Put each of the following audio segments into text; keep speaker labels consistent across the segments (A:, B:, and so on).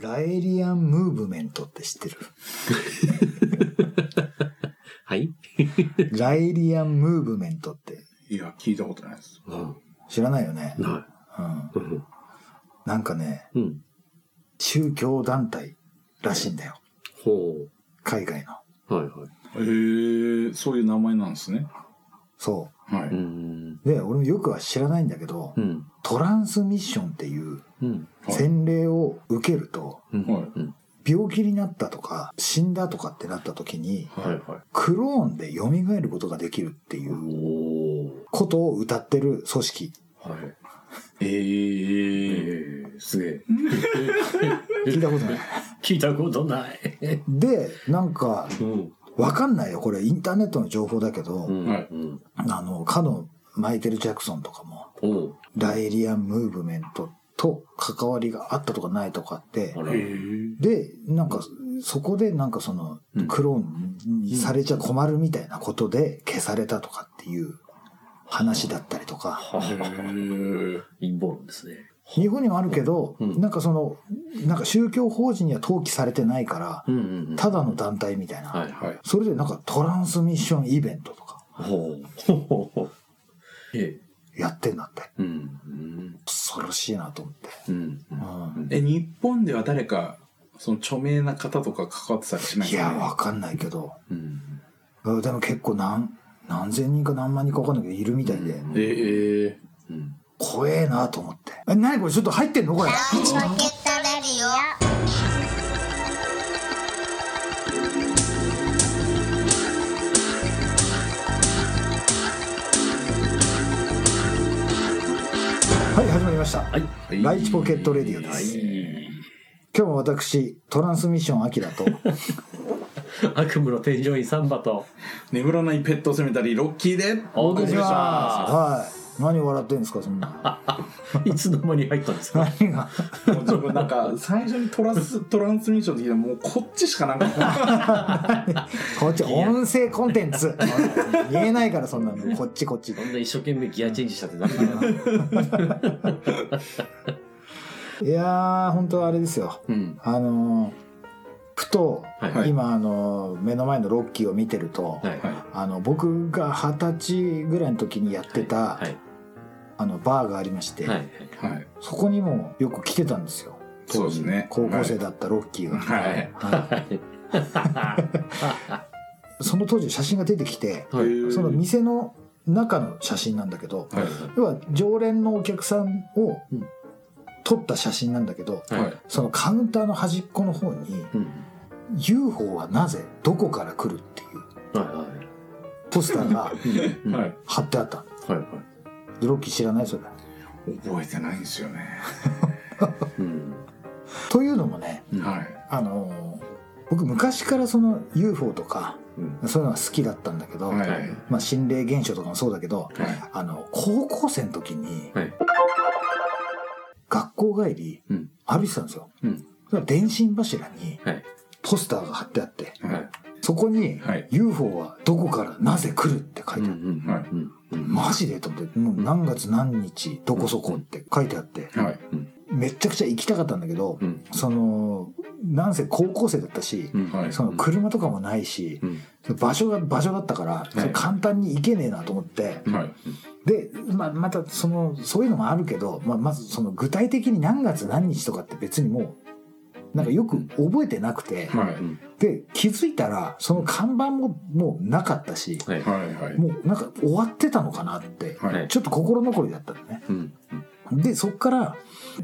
A: ラエリアンムーブメントって知ってる？
B: はい。
A: ラエリアンムーブメントって
C: いや、聞いたことないです。
B: うん。
A: 知らないよね。
B: な
A: うん。
B: い。うん。
A: なんかね、
B: うん。
A: 宗教団体らしいんだよ。
B: ほ
A: 海外の。
B: う。はいはい。
C: へえ、そういう名前なんですね。
A: そ
C: はい。
B: うん。
A: う。で、俺もよくは知らないんだけど、
B: うん。
A: トランスミッションっていう洗礼を受けると、
B: うん。
C: はい
B: うん。
A: 病気になったとか、死んだとかってなった時に、
B: はいはい。
A: クローンで蘇ることができるっていう。ことを歌ってる組織。
B: はい。
C: え
B: え
C: え。
B: ー、すげえ。
A: 聞いたことない。
B: 聞いたことない。
A: で、なんか、
B: うん。
A: わかんないよ。これインターネットの情報だけど。あの、かのマイケル・ジャクソンとかも、
B: おう。
A: ラエリアン・ムーブメントと関わりがあったとかないとかって。で、なんか、そこでなんかその
B: うん、
A: クローンにされちゃ困るみたいなことで消されたとかっていう話だったりとか。
B: 陰謀論ですね。
A: 日本にもあるけど、
B: うん
A: なんかその、なんか宗教法人には登記されてないから、
B: うんうんうん。
A: ただの団体みたいな。
B: はい。
C: はい。
A: それでなんかトランスミッションイベントとか。やってんだって。
B: うん。うん。
A: 恐ろしいなと思って。
B: うん。
A: うん
C: え、日本では誰か、その著名な方とか関わってたりしない？
A: いや、わ
C: わ
A: かんないけど、
B: うん。
A: うんでも結構何、何千人か何万人かわかんないけど、いるみたいで、
B: うん
C: ええ。
B: うん。
A: 怖えなと思って。え、何これ？ちょっと入ってんの？これ。
D: ポケットレディ
A: はい、始まりました。
B: はい。
C: はい
A: ライチポケットレディオで
B: は
A: す。
B: い。
A: 今日も私、トランスミッションアキラと、
B: 悪夢の添乗員サンバと。
C: 眠らないペットセメタリーロッキーで
B: お願いしま
A: はい。何笑ってんですか、そんな。
B: す。いつの間に入ったんですか？
A: 何が？
C: もうちょっとなんか最初にトラストランスミッションって聞いたらもうこっちしかなんか
A: こっち、音声コンテンツ。言えないから、そんなの。こっちこっち。
B: そんな一生懸命ギアチェンジしたってダメだな。
A: いやー、本当はあれですよ。
B: うん。
A: あのーふと、
B: はい。
A: 今、あのー目の前のロッキーを見てると、
B: はい。
C: はい
A: あの、僕が二十歳ぐらいの時にやってた、
B: はい。
A: あの、バーがありまして、
B: はい。
C: はい
A: そこにもよく来てたんですよ。
C: そうですね
A: 高校生だったロッキーが。
C: はい
A: はいその当時写真が出てきて、
B: はい。
A: その店の中の写真なんだけど、
C: はい
A: 要は常連のお客さんを
B: うん
A: 撮った写真なんだけど、
B: はい。
A: そのカウンターの端っこの方に
B: うん。
A: UFO はなぜどこから来るっていうポスターが貼ってあった。
B: はい。はい。
A: でロッキー知らないそれ。
C: 覚えてないんですよね
B: うん。
A: というのもね、
B: うん
C: はい
A: あのー僕昔からその UFO とか
B: うん。
A: そういうのが好きだったんだけど、
C: はい
B: はい
A: まあ心霊現象とかもそうだけど、
C: はい
A: あの高校生の時に
B: はい。
A: 学校帰り
B: うん。
A: 歩いてたんですよ。
B: うん。
A: 電信柱に
B: はい。
A: ポスターが貼ってあって、
C: はい
A: そこに
C: はい。
A: UFO はどこからなぜ来るって書いてある。マジでと思って、もう何月何日どこそこって書いてあって、
C: はい。
A: めっちゃくちゃ行きたかったんだけど、
B: うん。
A: その、なんせ高校生だったし、その車とかもないし
B: う、ん。
A: 場所が場所だったから、簡単に行けねえなと思って、
C: はい。
A: で、まあ、またその、そういうのもあるけど、まあ、まずその具体的に何月何日とかって別にもう、なんかよく覚えてなくて、
C: はい
B: うん。
A: で、気づいたら、その看板ももうなかったし、
B: はい。
C: はいはい
A: もうなんか終わってたのかなって、
C: はい
A: ちょっと心残りだったのね。
B: うん。
A: で、そっから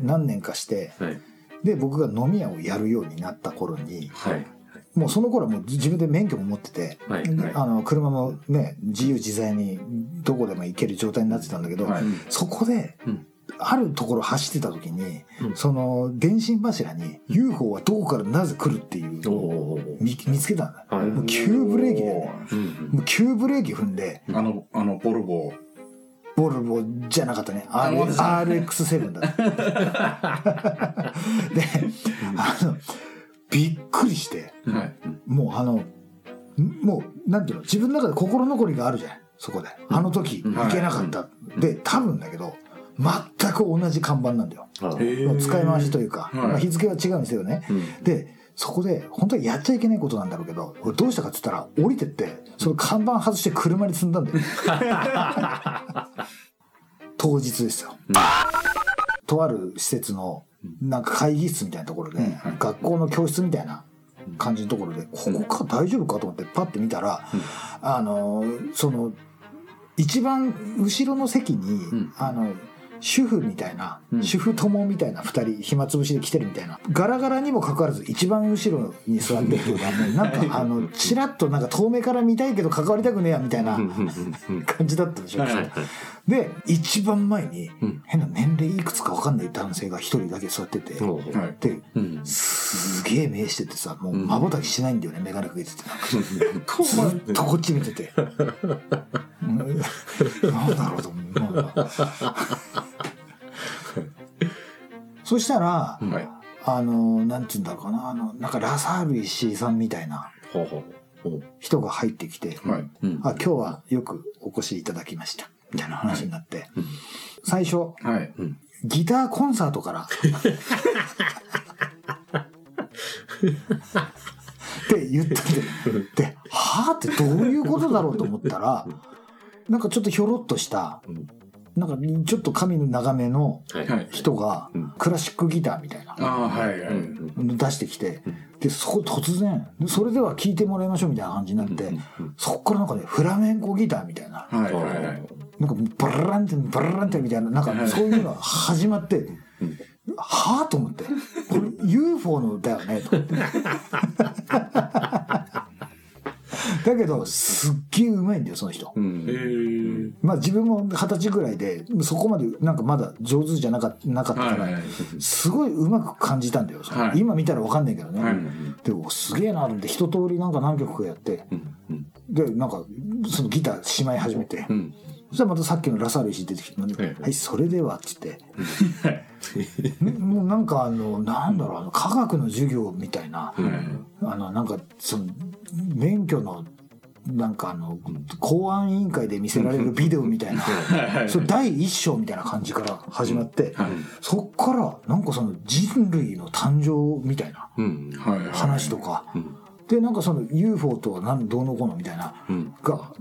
A: 何年かして、
B: はい。
A: で、僕が飲み屋をやるようになった頃に、
B: はい。
A: もうその頃はもう自分で免許も持ってて、
B: はい。
A: で
C: はい
A: あの車もね、自由自在にどこでも行ける状態になってたんだけど、
C: はい
A: そこで
B: うん、
A: あるところ走ってた時に、
B: うん
A: その電信柱に UFO はどこからなぜ来るっていうのを。見見つけたんだ。
B: はい。
A: もう急ブレーキでね、
B: うん。
A: もう急ブレーキ踏んで、
C: あのあのボルボ
A: ボルボじゃなかったね。
C: あ
A: R-
C: わか
A: RX7 だ。で、あの、びっくりして、
C: はい
A: もうあの、もう、なんていうの、自分の中で心残りがあるじゃん、そこで。あの時、
B: うん
A: 行けなかった。で、多分だけど、全く同じ看板なんだよ。使い回しというか、
C: はい。
A: まあ、日付は違うんですよね。
B: うん。
A: で、そこで、本当はやっちゃいけないことなんだろうけど、俺どうしたかって言ったら、降りてって、その看板外して車に積んだんだよ。当日ですよ。とある施設の、なんか会議室みたいなところで、学校の教室みたいな感じのところで、ここか大丈夫かと思ってパッて見たら、あの、その、一番後ろの席に、
B: ん。
A: あの、主婦みたいな、
B: うん。
A: 主婦友みたいな二人暇つぶしで来てるみたいな。ガラガラにもかかわらず一番後ろに座ってるっていうかもうなんかあのチラッとなんか遠目から見たいけど関わりたくねえやみたいな感じだったでしょ、
C: はいはい
A: で一番前に
B: うん。
A: 変な年齢いくつか分かんない男性が一人だけ座ってて、で
B: うん。
A: すげえ目しててさもうまばたきしないんだよね眼鏡かけてて。なん ずっとこっち見てて。うんなんだろうと思う。そしたら、
C: はい。
A: あの、なんて言うんだろうかな、あの、なんかラサール石井さんみたいな人が入ってきて、
C: はい。
B: うん。
A: あ、今日はよくお越しいただきました。みたいな話になって、
B: うん。
A: 最初、
C: はい。
A: ギターコンサートから、って言ってて、で、はぁってどういうことだろうと思ったら、なんかちょっとひょろっとした、
B: うん
A: なんかちょっと髪の長めの人が
B: うん。
A: クラシックギターみたいな。
C: ああはいはい。
B: うん。
A: 出してきて、で、そこ突然、でそれでは聴いてもらいましょうみたいな感じになって、そこからなんかね、フラメンコギターみたいな、
C: はいはいはい。
A: なんかバラランテン、バラランテンみたいな、なんかそういうのが始まって、はぁと思って、これ UFO の歌よね、と思って。だけど、すっげえうまいんだよ、その人。
B: うん。
C: へえ
A: まあ自分も二十歳ぐらいで、そこまでなんかまだ上手じゃなかなかったから、
C: はいはい。
A: すごいうまく感じたんだよ。
C: はい。
A: 今見たらわかんないけどね。
C: はい。
A: でおすげえなと思って一通りなんか何曲かやって、
B: うん
A: でなんかそのギターしまい始めて、
B: うん
A: そしたらまたさっきのラサール石出てきて「
B: ええ。
A: はいそれでは」っつって、もうなんかあのなんだろうあの科学の授業みたいな、あのなんかその免許のなんかあの公安委員会で見せられるビデオみたいな、それ第一章みたいな感じから始まって、
C: はい。
A: そっからなんかその人類の誕生みたいな話とか、
B: うん。
A: でなんかその UFO とは何どうのこうのみたいな
B: うん。
A: が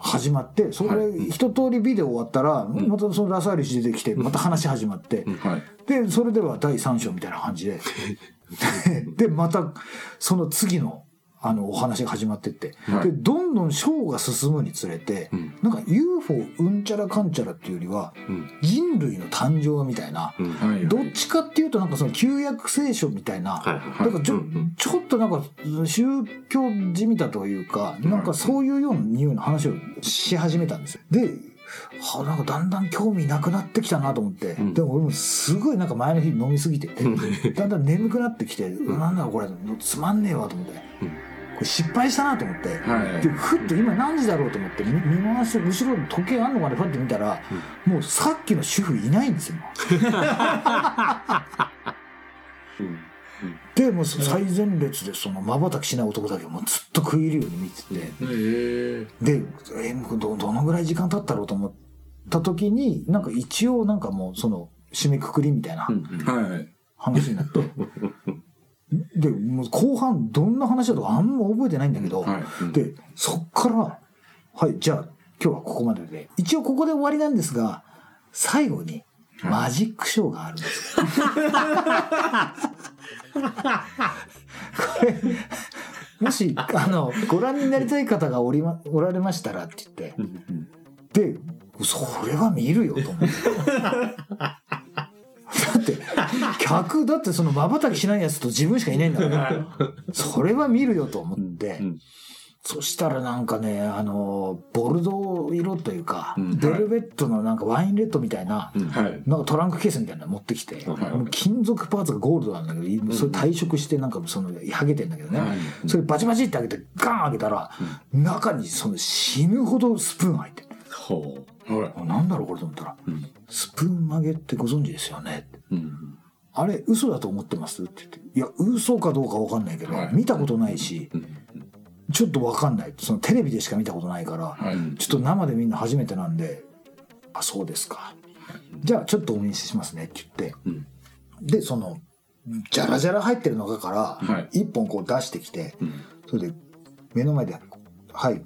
A: 始まってそれ一通りビデオ終わったら、またそのラサール氏出てきてまた話始まって、
C: はい。
A: でそれでは第3章みたいな感じで。でまたその次のあのお話が始まってって、
C: はい。
A: でどんどん章が進むにつれて、
B: うん。
A: なんか UFO うんちゃらかんちゃらっていうよりは
B: うん。
A: 人類の誕生みたいな、
B: うん。
C: はい
A: どっちかっていうとなんかその旧約聖書みたいな、
B: はいはい。
A: なんかちょ,、
B: うんうん。
A: ちょっとなんか宗教じみたというか、なんかそういうような匂いの話をし始めたんですよ。で、はあ、なんかだんだん興味なくなってきたなと思って、
B: うん。
A: でも俺もすごいなんか前の日飲みすぎてて、だんだん眠くなってきて、なんだこれ、つまんねえわと思って、これ失敗したなと思って、
C: はい。
A: でふっと今何時だろうと思って見見回して後ろに時計あんのかなふって見たら、もうさっきの主婦いないんですよ。
B: う ん
A: でもう最前列でその瞬きしない男だけもうずっと食い入るように見てて、
C: へえ
A: でえどどのぐらい時間経ったろうと思った時になんか一応なんかもうその締めくくりみたいな話になって、でもう後半どんな話だとかあんま覚えてないんだけど、
C: はい。
A: でそっからはいじゃあ今日はここまでで。一応ここで終わりなんですが最後にマジックショーがあるんですよ。これもしあのご覧になりたい方がおり、ま、おられましたらって言って。
B: うん
A: でそれは見るよと思って。だって客だってその瞬きしないやつと自分しかいないんだから。それは見るよと思って、
B: うん。
A: そしたらなんかねあのボルドー色というか、
B: うん。
A: ベルベットのなんかワインレッドみたいな、なんかトランクケースみたいなの持ってきて、金属パーツがゴールドなんだけど、それ退色してなんかその剥げてんだけどね、
C: はい。
A: それバチバチって開けてガン開けたら、中にその死ぬほどスプーン入ってる。
B: ほ
C: はい。
A: あなんだろうこれと思ったら。
B: ううん「
A: スプーン曲げってご存知ですよね」
B: うん。
A: あれ嘘だと思ってます?」って言って「いや嘘かどうかわかんないけど、
C: はい。
A: 見たことないし
B: うん。
A: ちょっとわかんない。そのテレビでしか見たことないから、
C: はい。
A: ちょっと生で見るの初めてなんで「あそうですか」じゃあちょっとお見せしますねって言って、
D: うん。
A: で、その、じゃらじゃら入ってる中か
C: は
A: ら、一本こう出してきて、
D: うん。
A: それで、目の前で、はい。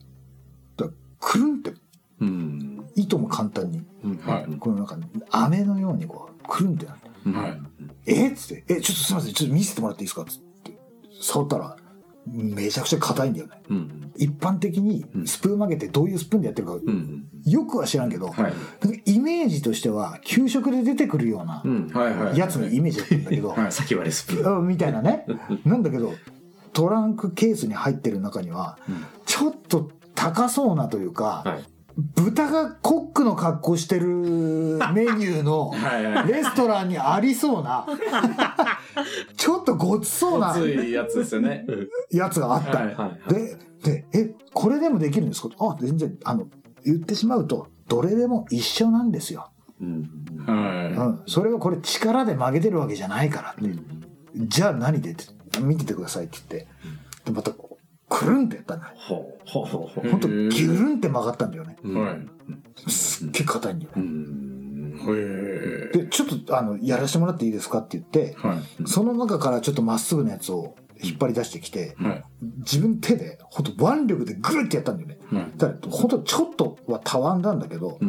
A: だくるんって、
D: うん
A: いとも簡単に、
D: うん。
C: はい。
A: このなんか、飴のようにこう、くるんってなって、
D: うん。
C: はい。
A: え？っつって、え、ちょっとすいません、ちょっと見せてもらっていいですか？つって、触ったら、めちゃくちゃ硬いんだよね。
D: うん
A: 一般的にスプーン曲げてどういうスプーンでやってるか、
D: うん
A: よくは知らんけど、
C: はい。
A: イメージとしては、給食で出てくるようなやつのイメージだったんだけど、
C: はい。
D: 先割れスプーン。
A: うんみたいなね。なんだけど、トランクケースに入ってる中には、ちょっと高そうなというか、
D: はい
A: 豚がコックの格好してるメニューの レストランにありそうな、ちょっとごつそうな
C: やつですよね。
A: やつがあった。の
C: はい
D: はい。
A: で、で、え、これでもできるんですか？あ、全然、あの、言ってしまうと、どれでも一緒なんですよ。
D: うん
C: は
A: うん。それはこれ力で曲げてるわけじゃないからって。じゃあ何で？って、見ててくださいって言って。で、また、くるんってやったんだよ。
D: ほう。ほうほうほう。
A: ほん。と、ギュルンって曲がったんだよね。
C: いはい。
A: すっげえ硬いんだよ
D: う
A: ね。
D: ん。
C: へ
A: で、ちょっと、あの、やらせてもらっていいですかって言って、
C: はい。
A: その中からちょっとまっすぐなやつを引っ張り出してきて、
C: はい。
A: 自分手で、ほんと腕力でグーってやったんだよね。
C: はい
A: だから、ほんとちょっとはたわんだんだけど、
C: はい。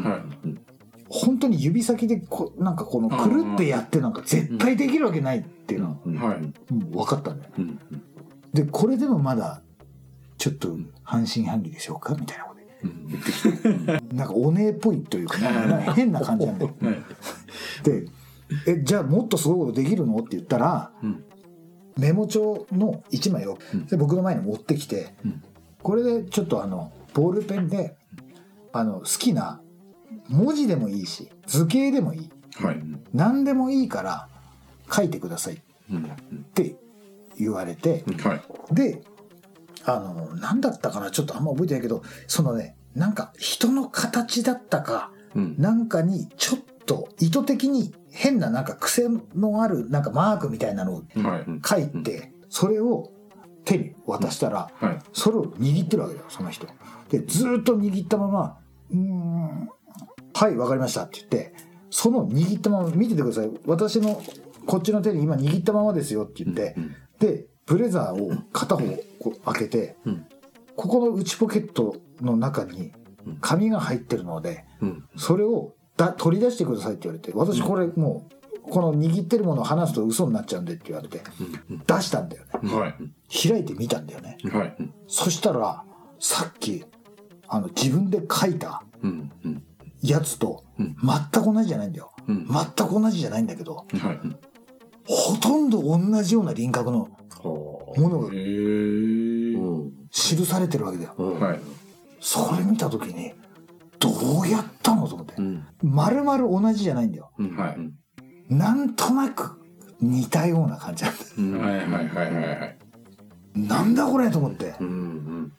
A: 本当に指先でこなんかこのくるってやってなんか絶対できるわけないっていうのは、分かったんだよね。
D: うん。
A: で、これでもまだ、ちょっと半信半疑でしょうか？みたいなこと言ってきて。なんかお姉っぽいというか、変な感じなんだよ。
C: はい。
A: で、え、じゃあもっとすごいことできるの？って言ったら、
D: うん。
A: メモ帳の1枚を
D: うん。
A: で僕の前に持ってきて、
D: うん。
A: これでちょっとあの、ボールペンで、あの、好きな文字でもいいし、図形でもいい。
C: はい。
A: 何でもいいから書いてくださいっ
D: うん。
A: て言われて、
C: はい。
A: で、あの、何だったかな？ちょっとあんま覚えてないけど、そのね、なんか人の形だったか、
D: うん。
A: なんかにちょっと意図的に変ななんか癖のあるなんかマークみたいなのを
C: はい。
A: 書いて、それを手に渡したら、
C: はい。
A: それを握ってるわけだよ、その人。で、ずーっと握ったまま、うーん、はい、わかりましたって言って、その握ったまま、見ててください。私のこっちの手に今握ったままですよって言って、
D: うん。
A: で、ブレザーを片方こう開けて、
D: うん。
A: ここの内ポケットの中に紙が入ってるので、
D: うん。
A: それをだ取り出してくださいって言われて、私これもう、この握ってるものを離すと嘘になっちゃうんでって言われて、出したんだよね。
C: はい。
A: 開いてみたんだよね。
C: はい。
A: そしたら、さっき、あの、自分で書いたやつと
D: うん。
A: 全く同じじゃないんだよ。
D: うん。
A: 全く同じじゃないんだけど、
C: はい。
A: ほとんど同じような輪郭の
D: ほ
A: ものが記されてるわけだよ。
D: うん。
C: はい。
A: それ見たときに、どうやったのと思って。
D: う。ん。
A: 丸々同じじゃないんだよ。
D: うん。
C: はい。
A: なんとなく似たような感じなんだ。
C: はいはいはいはい
A: なんだこれと思って。
D: うんうん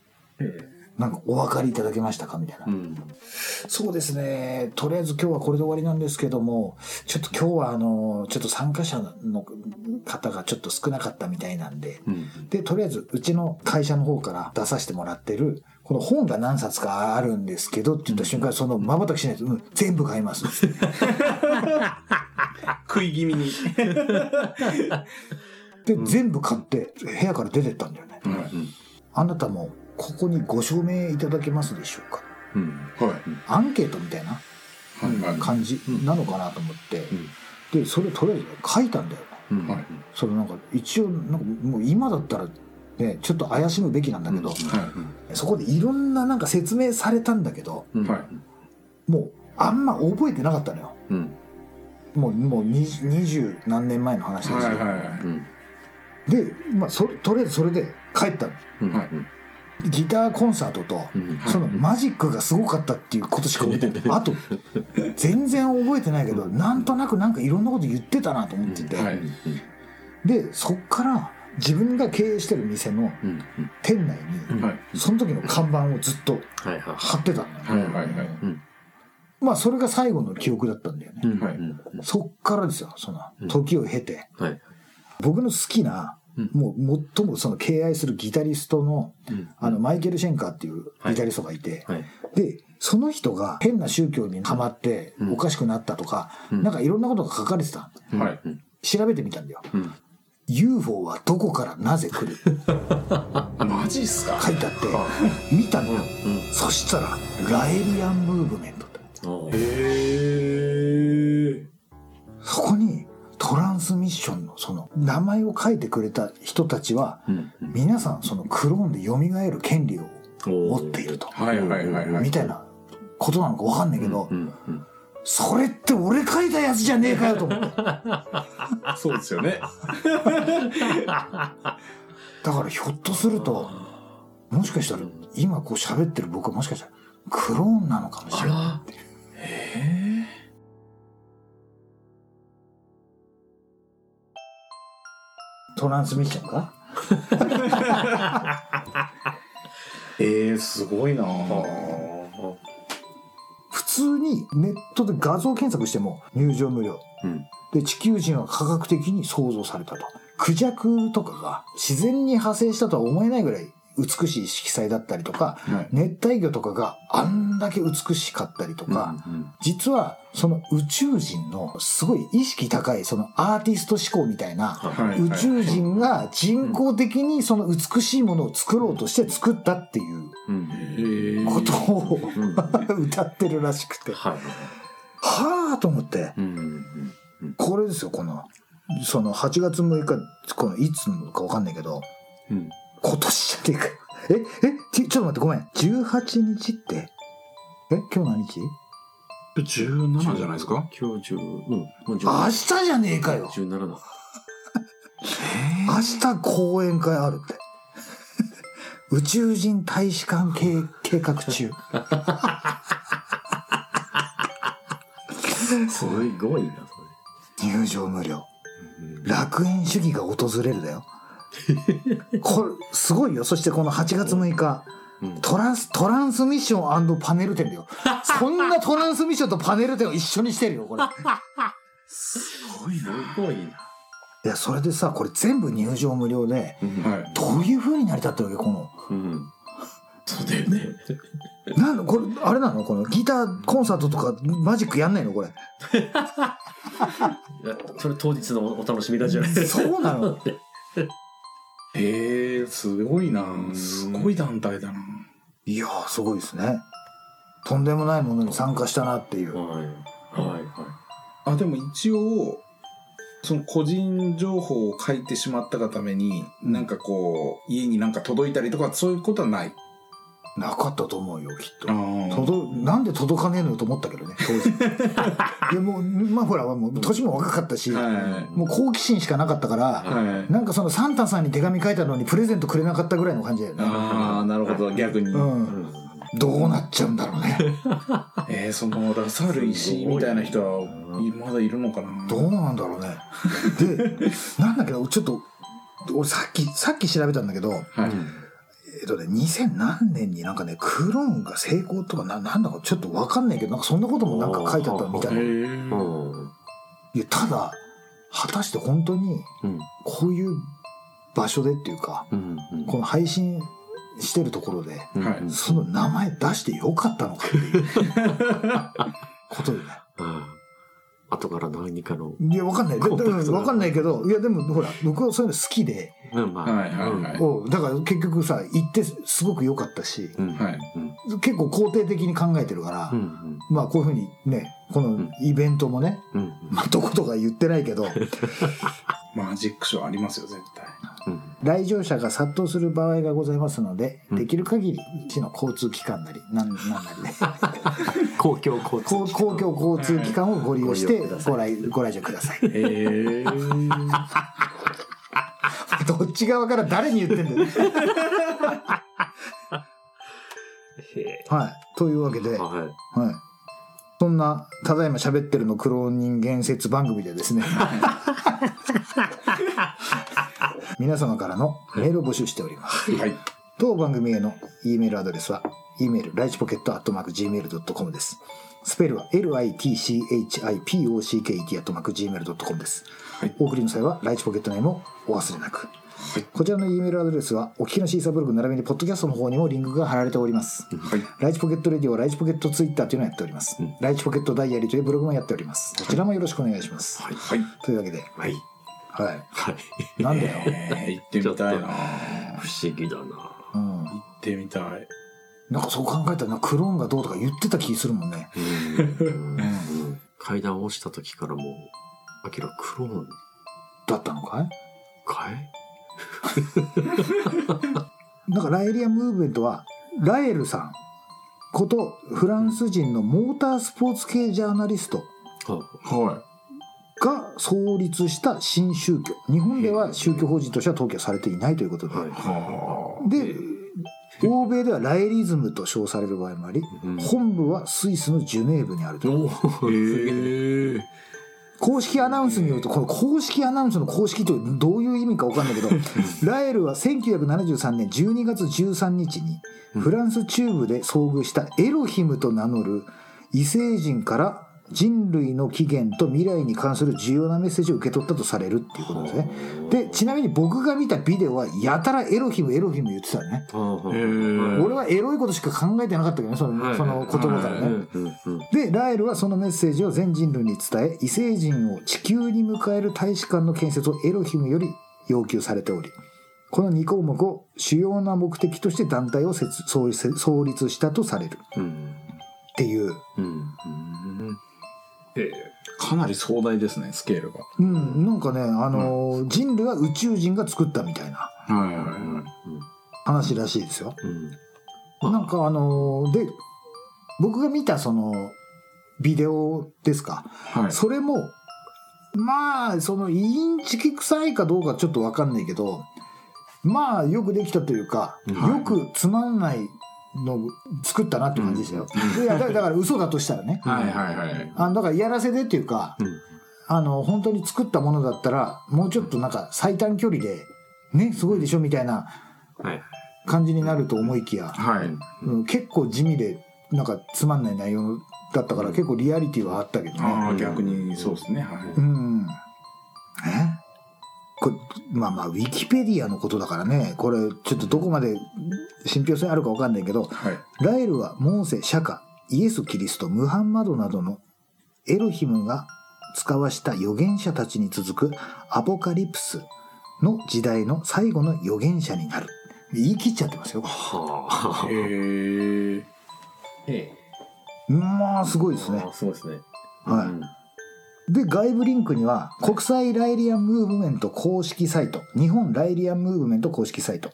A: なんかお分かりいただけましたか？みたいな。
D: うん
A: そうですね。とりあえず今日はこれで終わりなんですけども、ちょっと今日はあの、ちょっと参加者の方がちょっと少なかったみたいなんで、
D: うん
A: で、とりあえずうちの会社の方から出させてもらってる、この本が何冊かあるんですけどって言った瞬間、その瞬きしないと、うん、全部買います。
C: 食い気味に
A: で、全部買って部屋から出てったんだよね。
C: はい
A: あなたもここにご証明いただけますでしょうか？
D: うん。
C: はい。
A: アンケートみたいな感じなのかなと思って、で、それとりあえず書いたんだよ。ね。
D: うん。
C: はい。
A: それなんか一応なんかもう今だったらねちょっと怪しむべきなんだけど、
C: は
A: そこでいろんななんか説明されたんだけどもうあんま覚えてなかったのよ。
D: うん。
A: もうもう二二十何年前の話
C: い
A: ですよ、
C: はいはい
D: うん。
A: で、まあ、そとりあえずそれで帰った。のギターコンサートと、
D: うん。
A: そのマジックがすごかったっていうことしか覚えてない。あと全然覚えてないけどなんとなくなんかいろんなこと言ってたなと思ってて、
C: はい。
A: でそっから自分が経営してる店の店内に、
C: はい。
A: その時の看板をずっと貼ってたのよ、
C: はいはいはい。
D: うん。
A: まあそれが最後の記憶だったんだよね、そっからですよその
D: うん。
A: 時を経て、
D: はい。
A: 僕の好きな、
D: うん
A: もう最もその敬愛するギタリストの
D: うん。
A: あのマイケル・シェンカーっていうギタリストがいて、
D: はい。
A: でその人が変な宗教にハマっておかしくなったとか、なんかいろんなことが書かれてた。
C: はい。
A: 調べてみたんだよ。
D: ん。
A: UFO はどこからなぜ来る？
C: マジっすか？
A: 書いてあって、見たのよ。そしたら、ラエリアンムーブメント
C: へえ。
A: そこにトランスミッションのその名前を書いてくれた人たちは、皆さんそのクローンで蘇る権利を持っていると。みたいなことなのかわかんないけど、それって俺書いたやつじゃねえかよと思って。
C: そうですよね。
A: だからひょっとすると、もしかしたら今こう喋ってる僕はもしかしたらクローンなのかもしれない。トランスミッションか？
C: えー、すごいな
A: 普通にネットで画像検索しても入場無料。
D: うん
A: で、地球人は科学的に創造されたと。クジャクとかが自然に派生したとは思えないぐらい美しい色彩だったりとか、
C: はい。
A: 熱帯魚とかがあんだけ美しかったりとか、
D: うん
A: 実はその宇宙人のすごい意識高いそのアーティスト思考みたいな
C: はい
A: 宇宙人が人工的にその美しいものを作ろうとして作ったっていう。ことを
D: うん
A: 歌ってるらしくて。
D: は
A: あと思って、
D: うん
A: これですよ、この、その8月6日、このいつのかわかんないけど、
D: うん
A: 今年じゃねえかよ。え、え、ちちょっと待って、ごめん。18日って、え、今日何日
C: ？17じゃないですか？
D: 今日中うんもう
A: 明日じゃねえかよ。
D: 17だ
A: 明日講演会あるって。宇宙人大使館計計画中。
D: すごいなそ
A: 入場無料。
D: れ
A: 楽園主義が訪れるだよ。これ、すごいよ。そしてこの8月6日、
D: うん
A: トランス、トランスミッションパネル展だよ。そんなトランスミッションとパネル展を一緒にしてるよ、これ。
D: すごいなすごいない
A: や、それでさ、これ全部入場無料で、
C: はい。
A: どういう風に成り立ってるわけこの。
D: うん
B: そうだよね。
A: なんだ、これ、あれなの？このギターコンサートとかマジックやんないの？これ。
B: それ当日のお楽しみだじゃないですか。
A: そうなの
C: えー、すごいなすごい団体だな。
A: いやー、すごいですね。とんでもないものに参加したなっていう。
B: はい。はい。はい。
C: あ、でも一応、その個人情報を書いてしまったがために、なんかこう、家になんか届いたりとか、そういうことはない。
A: なかったと思うよ、きっと。
C: あ
A: 届なんで届かねえのよと思ったけどね、当時。いや、もう、まあほら、もう年も若かったし、
C: は
A: もう好奇心しかなかったから、
C: い。はい。
A: なんかそのサンタさんに手紙書いたのにプレゼントくれなかったぐらいの感じだよね。
C: ああ、なるほど、逆に。
A: うん。どうなっちゃうんだろうね。
C: えー、そのラサール石井みたいな人は、まだいるのかな？
A: どうなんだろうね。で、なんだけど、ちょっと、俺さっき、さっき調べたんだけど、
C: はい。
A: えっとね、2000何年になんかね、クローンが成功とかな、なんだかちょっとわかんないけど、なんかそんなこともなんか書いてあったみたいな。いや、ただ、果たして本当に、
D: うん。
A: こういう場所でっていうか、
D: うん
A: この配信してるところで、その名前出してよかったのかっていうことでね。
D: うん後から何かの
A: いや、わかんない。わかんないけど、いや、でもほら、僕はそういうの好きで、
D: うんまあ
C: はいはいはい。
A: だから結局さ、行ってすごく良かったし、
D: うん。
C: はい。
D: うん。
A: 結構肯定的に考えてるから、
D: うん。
A: まあこういうふうにね、このイベントもね、
D: うん
A: まあどことか言ってないけど、
C: マジックショーありますよ、絶対。
D: うん
A: 来場者が殺到する場合がございますので、
D: うん
A: できる限り市の交通機関なり、なんなんなりね、
D: 公共交通
A: 公公共交通機関をご利用して
D: ご
A: 来ご来場ください。
C: へえー。
A: どっち側から誰に言ってんだよ。
D: へ
A: はい。というわけで、
D: え
A: はい。
D: はい
A: そんな、ただいま喋ってるのクローン人間説番組でですね、皆様からのメールを募集しております。
C: はい。
A: 当番組への E メールアドレスは、e メール、ライチポケットアットマーク Gmail.com です。スペルは litchipocket アットマーク Gmail.com です。
C: はい
A: お送りの際は、ライチポケットネームをお忘れなく。こちらの E メールアドレスは、お聞きのシーサーブログ並びにポッドキャストの方にもリンクが貼られております。
C: はい。
A: ライチポケットレディオ、ライチポケットツイッターというのをやっております。
D: うん
A: ライチポケットダイアリーというブログもやっております。こちらもよろしくお願いします。
D: はい。
C: はい。
A: というわけで、
D: はい。
A: はい。
D: はい。
A: なんだよ。
C: えー、行ってみたいな
D: 不思議だな。
A: うん。
C: 行ってみたい。
A: なんかそう考えたらな、クローンがどうとか言ってた気するもんね。
D: うんうん階段落ちた時からもう、アキラクローン
A: だったのかい？
D: かい？
A: なんかラエリアムーブメントは、ラエルさんことフランス人のモータースポーツ系ジャーナリストが創立した新宗教。日本では宗教法人としては登記はされていないということで。で、欧米ではラエリズムと称される場合もあり、
D: うん
A: 本部はスイスのジュネーブにあると。
D: お
C: あ。
A: 公式アナウンスによると、この公式アナウンスの公式というどういう意味か分かんないけど、ラエルは1973年12月13日にフランス中部で遭遇したエロヒムと名乗る異星人から人類の起源と未来に関する重要なメッセージを受け取ったとされるっていうことですね。で、ちなみに僕が見たビデオはやたらエロヒムエロヒム言ってたよね。俺はエロいことしか考えてなかったけどね、そのその言葉からね。でラエルはそのメッセージを全人類に伝え異星人を地球に迎える大使館の建設をエロヒムより要求されておりこの2項目を主要な目的として団体を設創立創立したとされる。
D: うん。
A: っていう、
D: うんうん。え
C: かなり壮大ですね、スケールが。
A: うん、なんかね、あのー人類は宇宙人が作ったみたいな。話らしいですよ。
D: うん
A: なんかあのーで僕が見たそのビデオですか？
C: はい。
A: それも、まあ、その、インチキ臭いかどうかちょっとわかんないけど、まあ、よくできたというか、
D: はい
A: よくつまんないのを作ったなって感じでしたよ。いやだだから嘘だとしたらね。
C: はいはいはい。
A: あのだからやらせでっていうか、
D: うん
A: あの、本当に作ったものだったら、もうちょっとなんか最短距離で、ね、すごいでしょみたいな
D: はい
A: 感じになると思いきや、
C: はい。
A: うん結構地味で、なんかつまんない内容だったから、結構リアリティはあったけどね。
C: ああ、逆にそうですね。はい。
A: うん。え？これ、まあまあ、ウィキペディアのことだからね、これ、ちょっとどこまで信憑性あるかわかんないけど、
C: はい。
A: ラエルはモーセ、シャカ、イエス・キリスト、ムハンマドなどのエロヒムが使わした預言者たちに続くアポカリプスの時代の最後の預言者になる。言い切っちゃってますよ。
D: はあ
C: へえ。
B: え
A: まあ、すごいですね
B: あ。すごいですね。
A: はい
D: うん
A: で、外部リンクには、国際ライリアンムーブメント公式サイト、日本ライリアンムーブメント公式サイト、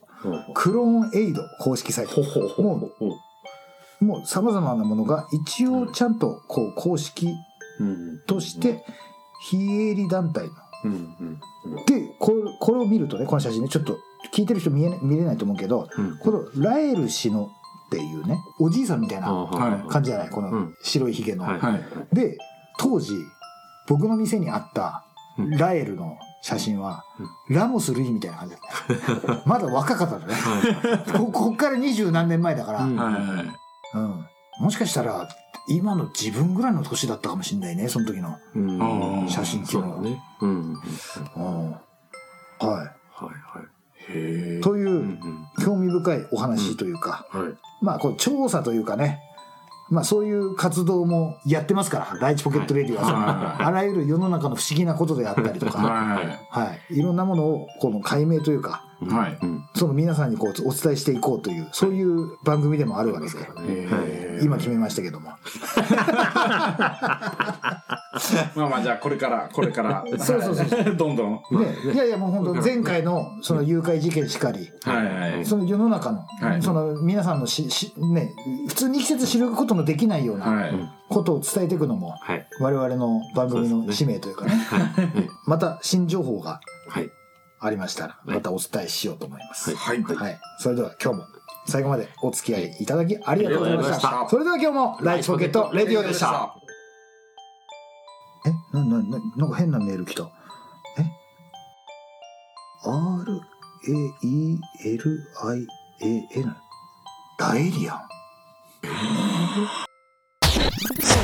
A: クローンエイド公式サイト、
B: ほほほほほ。
A: もう様々なものが一応ちゃんとこう公式
D: うん
A: として非営利団体の。で、これこれを見るとね、この写真ね、ちょっと聞いてる人見えな見れないと思うけど、
D: うん。
A: このラエル氏のっていうね、おじいさんみたいな
C: はい
A: 感じじゃない？この
D: うん。
A: 白いひげの。で、当時、僕の店にあった
D: うん
A: ラエルの写真は、ラモス・ルイみたいな感じだったよ。まだ若かったのね。こ こっから二十何年前だから、
D: うん。
A: もしかしたら、今の自分ぐらいの年だったかもしれないね、その時の。写真っていのは
D: そうんうん
A: うん。は
D: はいはい
C: へえ
A: い。。というう、
D: ん
A: 興味深いお話というか、まあ、こう、調査というかね、まあ、そういう活動もやってますから、第一ポケットレディは、
C: はい
A: あらゆる世の中の不思議なことであったりとか、
C: は
A: はい。いろんなものを、この解明というか、
C: はい
D: うん
A: その皆さんにこうお伝えしていこうという、そういう番組でもあるわけで、
C: い。へえ。
A: 今決めましたけども。
C: まあまあ、じゃあこれから、これから。
A: そうそうそうそ
C: どんどん。
A: ね、いやいやもう本当 前回のその誘拐事件しかり、
C: はいはい。
A: その世の中の、
C: はい
A: その皆さんのしし、ね、普通に生きてて知ることのできないような
C: はい。
A: ことを伝えていくのも
D: はい
A: 我々の番組の使命というかね、また新情報が
D: はい
A: ありましたら、またお伝えしようと思います。
C: はい。
A: はい。それでは今日も最後までお付き合いいただきありがとうございまし
C: ありがとうございま
A: た。それでは今日もライチポケットレディオでした。。えな、な、な、なんか変なメール来た。え ?R-A-E-L-I-A-N ダエリアン？えー